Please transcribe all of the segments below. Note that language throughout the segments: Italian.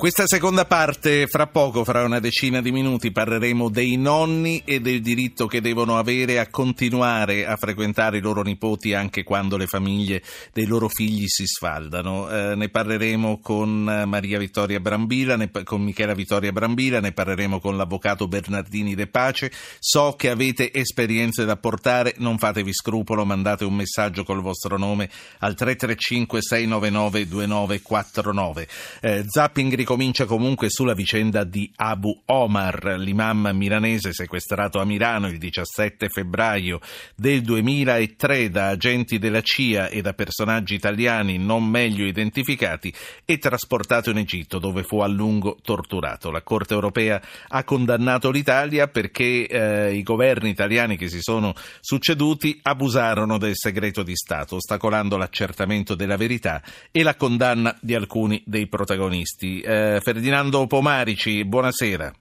questa seconda parte, fra poco, fra una decina di minuti, parleremo dei nonni e del diritto che devono avere a continuare a frequentare i loro nipoti anche quando le famiglie dei loro figli si sfaldano. Eh, ne parleremo con Maria Vittoria Brambila, ne, con Michela Vittoria Brambila, ne parleremo con l'avvocato Bernardini De Pace. So che avete esperienze da portare, non fatevi scrupolo, mandate un messaggio col vostro nome al 335 699 2949. Eh, zapping ricomincia comunque sulla vicenda di Abu Omar, l'imam milanese sequestrato a Milano il 17 febbraio del 2003 da agenti della CIA e da personaggi italiani non meglio identificati e trasportato in Egitto dove fu a lungo torturato. La Corte europea ha condannato l'Italia perché eh, i governi italiani che si sono succeduti abusarono del segreto di Stato, ostacolando l'accertamento della verità e la condanna di alcuni dei protagonisti. Eh, Ferdinando Pomarici, buonasera.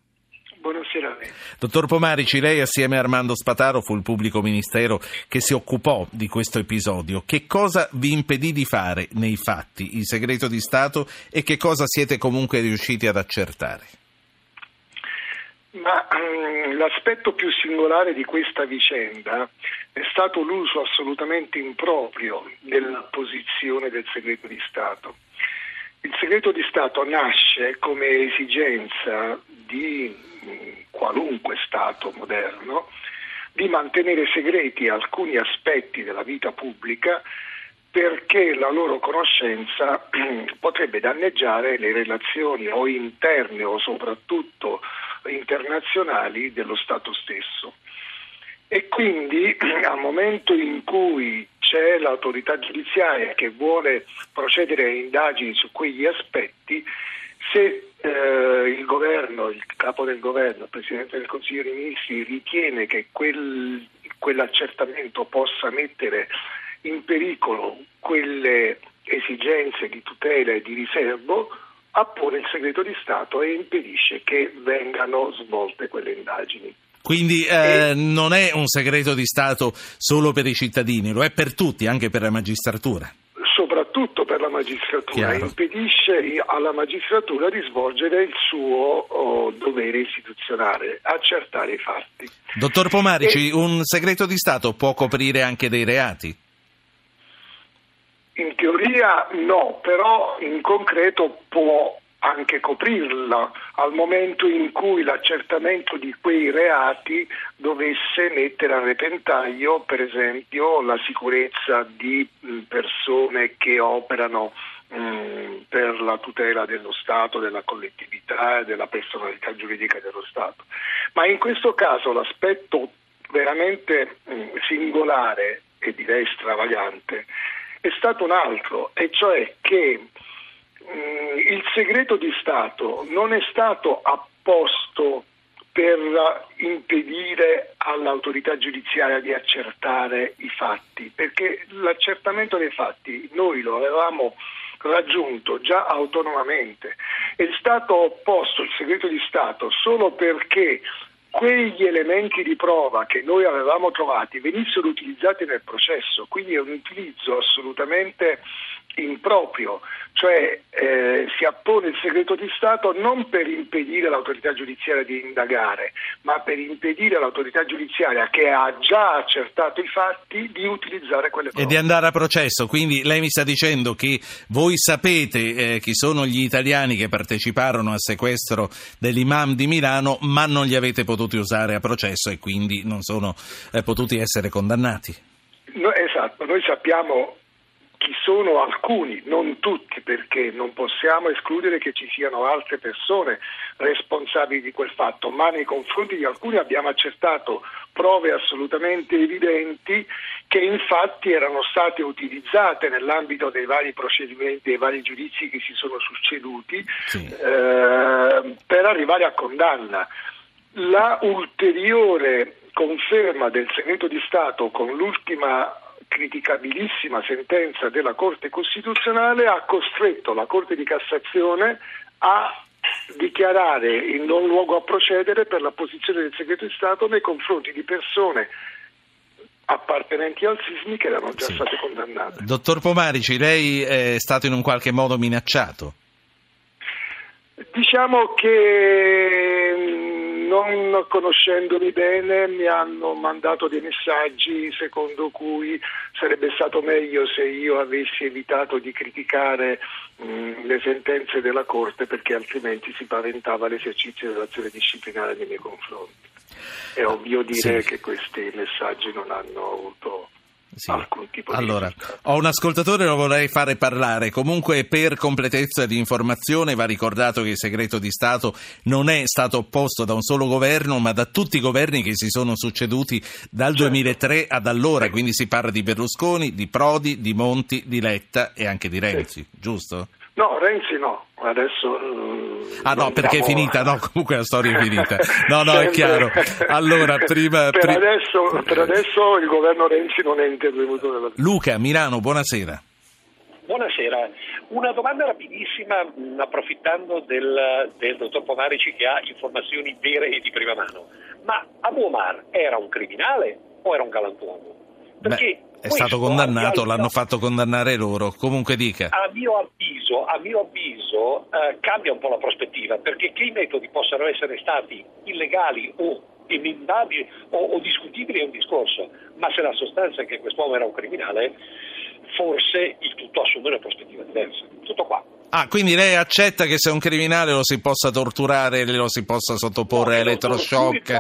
Buonasera a lei. Dottor Pomarici, lei assieme a Armando Spataro fu il pubblico ministero che si occupò di questo episodio. Che cosa vi impedì di fare nei fatti il segreto di Stato e che cosa siete comunque riusciti ad accertare? Ma um, l'aspetto più singolare di questa vicenda è stato l'uso assolutamente improprio della posizione del segreto di Stato. Il segreto di Stato nasce come esigenza di qualunque Stato moderno di mantenere segreti alcuni aspetti della vita pubblica perché la loro conoscenza potrebbe danneggiare le relazioni o interne o soprattutto internazionali dello Stato stesso. E quindi al momento in cui c'è l'autorità giudiziaria che vuole procedere a indagini su quegli aspetti, se eh, il governo, il capo del governo, il Presidente del Consiglio dei Ministri ritiene che quel, quell'accertamento possa mettere in pericolo quelle esigenze di tutela e di riservo, appone il segreto di Stato e impedisce che vengano svolte quelle indagini. Quindi eh, non è un segreto di Stato solo per i cittadini, lo è per tutti, anche per la magistratura. Soprattutto per la magistratura, Chiaro. impedisce alla magistratura di svolgere il suo oh, dovere istituzionale, accertare i fatti. Dottor Pomarici, e... un segreto di Stato può coprire anche dei reati? In teoria no, però in concreto può anche coprirla al momento in cui l'accertamento di quei reati dovesse mettere a repentaglio per esempio la sicurezza di persone che operano mh, per la tutela dello Stato, della collettività e della personalità giuridica dello Stato. Ma in questo caso l'aspetto veramente mh, singolare e direi stravagante è stato un altro, e cioè che Mm, il segreto di Stato non è stato apposto per impedire all'autorità giudiziaria di accertare i fatti, perché l'accertamento dei fatti noi lo avevamo raggiunto già autonomamente. È stato opposto il segreto di Stato solo perché quegli elementi di prova che noi avevamo trovati venissero utilizzati nel processo, quindi è un utilizzo assolutamente improprio, cioè eh, si appone il segreto di Stato non per impedire all'autorità giudiziaria di indagare, ma per impedire all'autorità giudiziaria che ha già accertato i fatti di utilizzare quelle prove. E di andare a processo, quindi lei mi sta dicendo che voi sapete eh, chi sono gli italiani che parteciparono al sequestro dell'imam di Milano, ma non li avete potuti usare a processo e quindi non sono eh, potuti essere condannati. No, esatto, noi sappiamo chi sono alcuni, non tutti, perché non possiamo escludere che ci siano altre persone responsabili di quel fatto, ma nei confronti di alcuni abbiamo accertato prove assolutamente evidenti che infatti erano state utilizzate nell'ambito dei vari procedimenti, dei vari giudizi che si sono succeduti sì. eh, per arrivare a condanna. La ulteriore conferma del segreto di Stato con l'ultima criticabilissima sentenza della Corte Costituzionale ha costretto la Corte di Cassazione a dichiarare in non luogo a procedere per la posizione del segreto di Stato nei confronti di persone appartenenti al sismi che erano già sì. state condannate. Dottor Pomarici, lei è stato in un qualche modo minacciato? Diciamo che non conoscendomi bene mi hanno mandato dei messaggi secondo cui sarebbe stato meglio se io avessi evitato di criticare mh, le sentenze della Corte perché altrimenti si paventava l'esercizio dell'azione disciplinare nei miei confronti. È ovvio dire sì. che questi messaggi non hanno avuto sì. allora, ho un ascoltatore, lo vorrei fare parlare. Comunque, per completezza di informazione, va ricordato che il segreto di Stato non è stato opposto da un solo governo, ma da tutti i governi che si sono succeduti dal certo. 2003 ad allora. Quindi si parla di Berlusconi, di Prodi, di Monti, di Letta e anche di Renzi, sì. giusto? No, Renzi no, adesso... Uh, ah no, perché siamo... è finita, no, comunque la storia è finita. No, no, è chiaro. Allora, prima... Per, pri... adesso, per adesso il governo Renzi non è intervenuto nella... Luca, Milano, buonasera. Buonasera, una domanda rapidissima approfittando del, del dottor Pomarici che ha informazioni vere e di prima mano. Ma Abu Omar era un criminale o era un galantuomo? Perché Beh, è stato condannato, l'hanno fatto condannare loro. Comunque dica. A mio avviso, a mio avviso eh, cambia un po' la prospettiva, perché che i metodi possano essere stati illegali o emendabili o, o discutibili è un discorso, ma se la sostanza è che quest'uomo era un criminale, forse il tutto assume una prospettiva diversa. Tutto qua. Ah, quindi lei accetta che se un criminale lo si possa torturare, lo si possa sottoporre a elettroshock, no,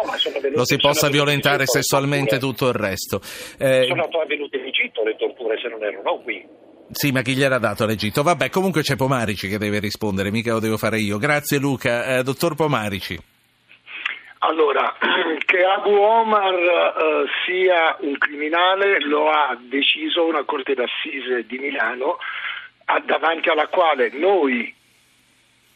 lo si possa violentare sessualmente e tutto il resto. Eh, sono avvenute in Egitto le torture se non erano qui. Sì, ma chi gliel'ha dato l'Egitto? Vabbè, comunque c'è Pomarici che deve rispondere, mica lo devo fare io. Grazie Luca. Eh, dottor Pomarici. Allora, che Abu Omar eh, sia un criminale lo ha deciso una corte d'assise di Milano davanti alla quale noi,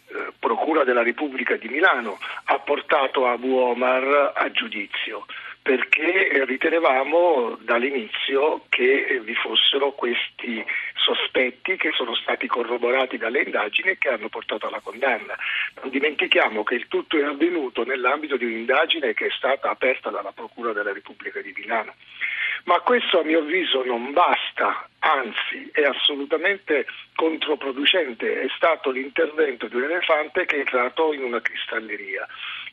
eh, Procura della Repubblica di Milano, ha portato Abu Omar a giudizio perché ritenevamo dall'inizio che vi fossero questi sospetti che sono stati corroborati dalle indagini e che hanno portato alla condanna. Non dimentichiamo che il tutto è avvenuto nell'ambito di un'indagine che è stata aperta dalla Procura della Repubblica di Milano. Ma questo a mio avviso non basta, anzi è assolutamente controproducente, è stato l'intervento di un elefante che è entrato in una cristalleria.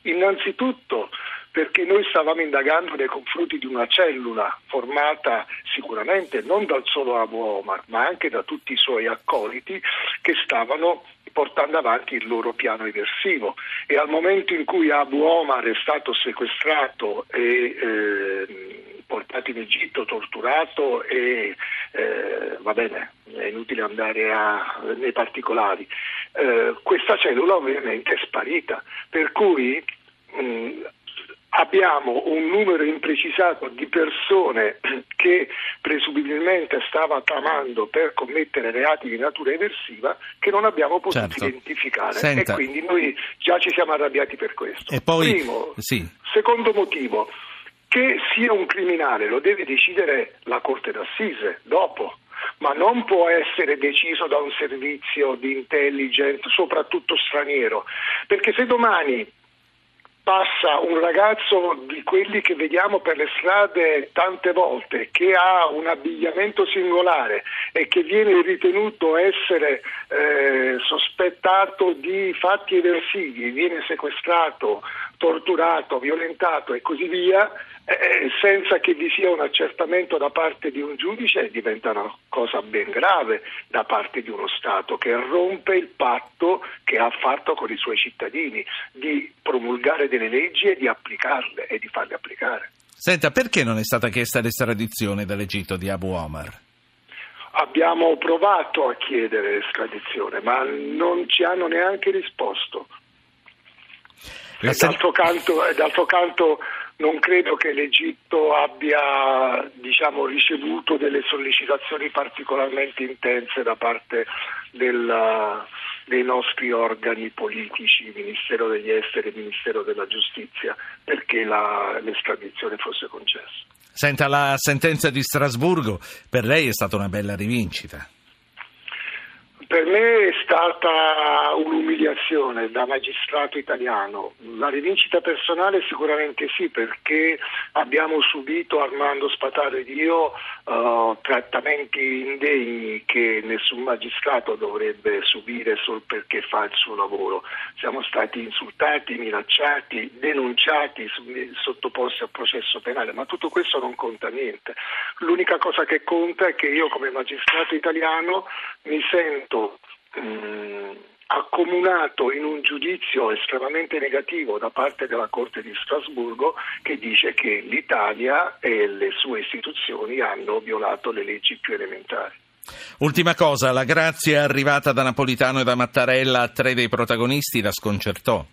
Innanzitutto perché noi stavamo indagando nei confronti di una cellula formata sicuramente non dal solo Abu Omar, ma anche da tutti i suoi accoliti che stavano portando avanti il loro piano eversivo e al momento in cui Abu Omar è stato sequestrato e eh, portato in Egitto, torturato e eh, va bene, è inutile andare a, nei particolari. Eh, questa cellula ovviamente è sparita, per cui mh, abbiamo un numero imprecisato di persone che presumibilmente stava tramando per commettere reati di natura eversiva che non abbiamo potuto certo. identificare Senta. e quindi noi già ci siamo arrabbiati per questo. E poi, Primo, sì. secondo motivo, che sia un criminale lo deve decidere la Corte d'Assise dopo, ma non può essere deciso da un servizio di intelligence, soprattutto straniero, perché se domani passa un ragazzo di quelli che vediamo per le strade tante volte, che ha un abbigliamento singolare e che viene ritenuto essere eh, sospettato di fatti eversivi, viene sequestrato, torturato, violentato e così via, eh, senza che vi sia un accertamento da parte di un giudice diventa una cosa ben grave da parte di uno Stato che rompe il patto che ha fatto con i suoi cittadini di promulgare delle leggi e di applicarle e di farle applicare. Senta, perché non è stata chiesta l'estradizione dall'Egitto di Abu Omar? Abbiamo provato a chiedere l'estradizione, ma non ci hanno neanche risposto. D'altro canto, d'altro canto non credo che l'Egitto abbia diciamo, ricevuto delle sollecitazioni particolarmente intense da parte del, dei nostri organi politici, Ministero degli Esteri e Ministero della Giustizia, perché la, l'estradizione fosse concessa. Senta, la sentenza di Strasburgo per lei è stata una bella rivincita. Per me è stata un'umiliazione da magistrato italiano. La rivincita personale sicuramente sì, perché abbiamo subito Armando Spataro ed io uh, trattamenti indegni che nessun magistrato dovrebbe subire solo perché fa il suo lavoro. Siamo stati insultati, minacciati, denunciati, sottoposti a processo penale, ma tutto questo non conta niente. L'unica cosa che conta è che io come magistrato italiano mi sento mh, mm, accomunato in un giudizio estremamente negativo da parte della Corte di Strasburgo che dice che l'Italia e le sue istituzioni hanno violato le leggi più elementari. Ultima cosa, la grazia arrivata da Napolitano e da Mattarella a tre dei protagonisti la sconcertò.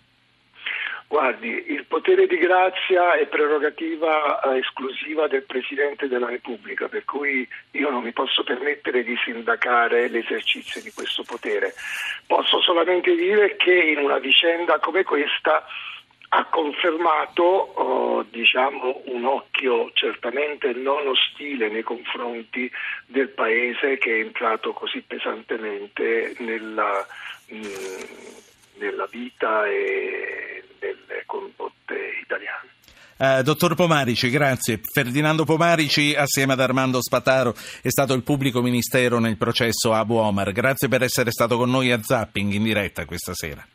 Guardi, il potere di grazia è prerogativa eh, esclusiva del Presidente della Repubblica, per cui io non mi posso permettere di sindacare l'esercizio di questo potere. Posso solamente dire che in una vicenda come questa ha confermato oh, diciamo, un occhio certamente non ostile nei confronti del Paese che è entrato così pesantemente nella, mh, mm, nella vita e italiane. Uh, dottor Pomarici, grazie. Ferdinando Pomarici, assieme ad Armando Spataro, è stato il pubblico ministero nel processo Abu Omar. Grazie per essere stato con noi a Zapping in diretta questa sera.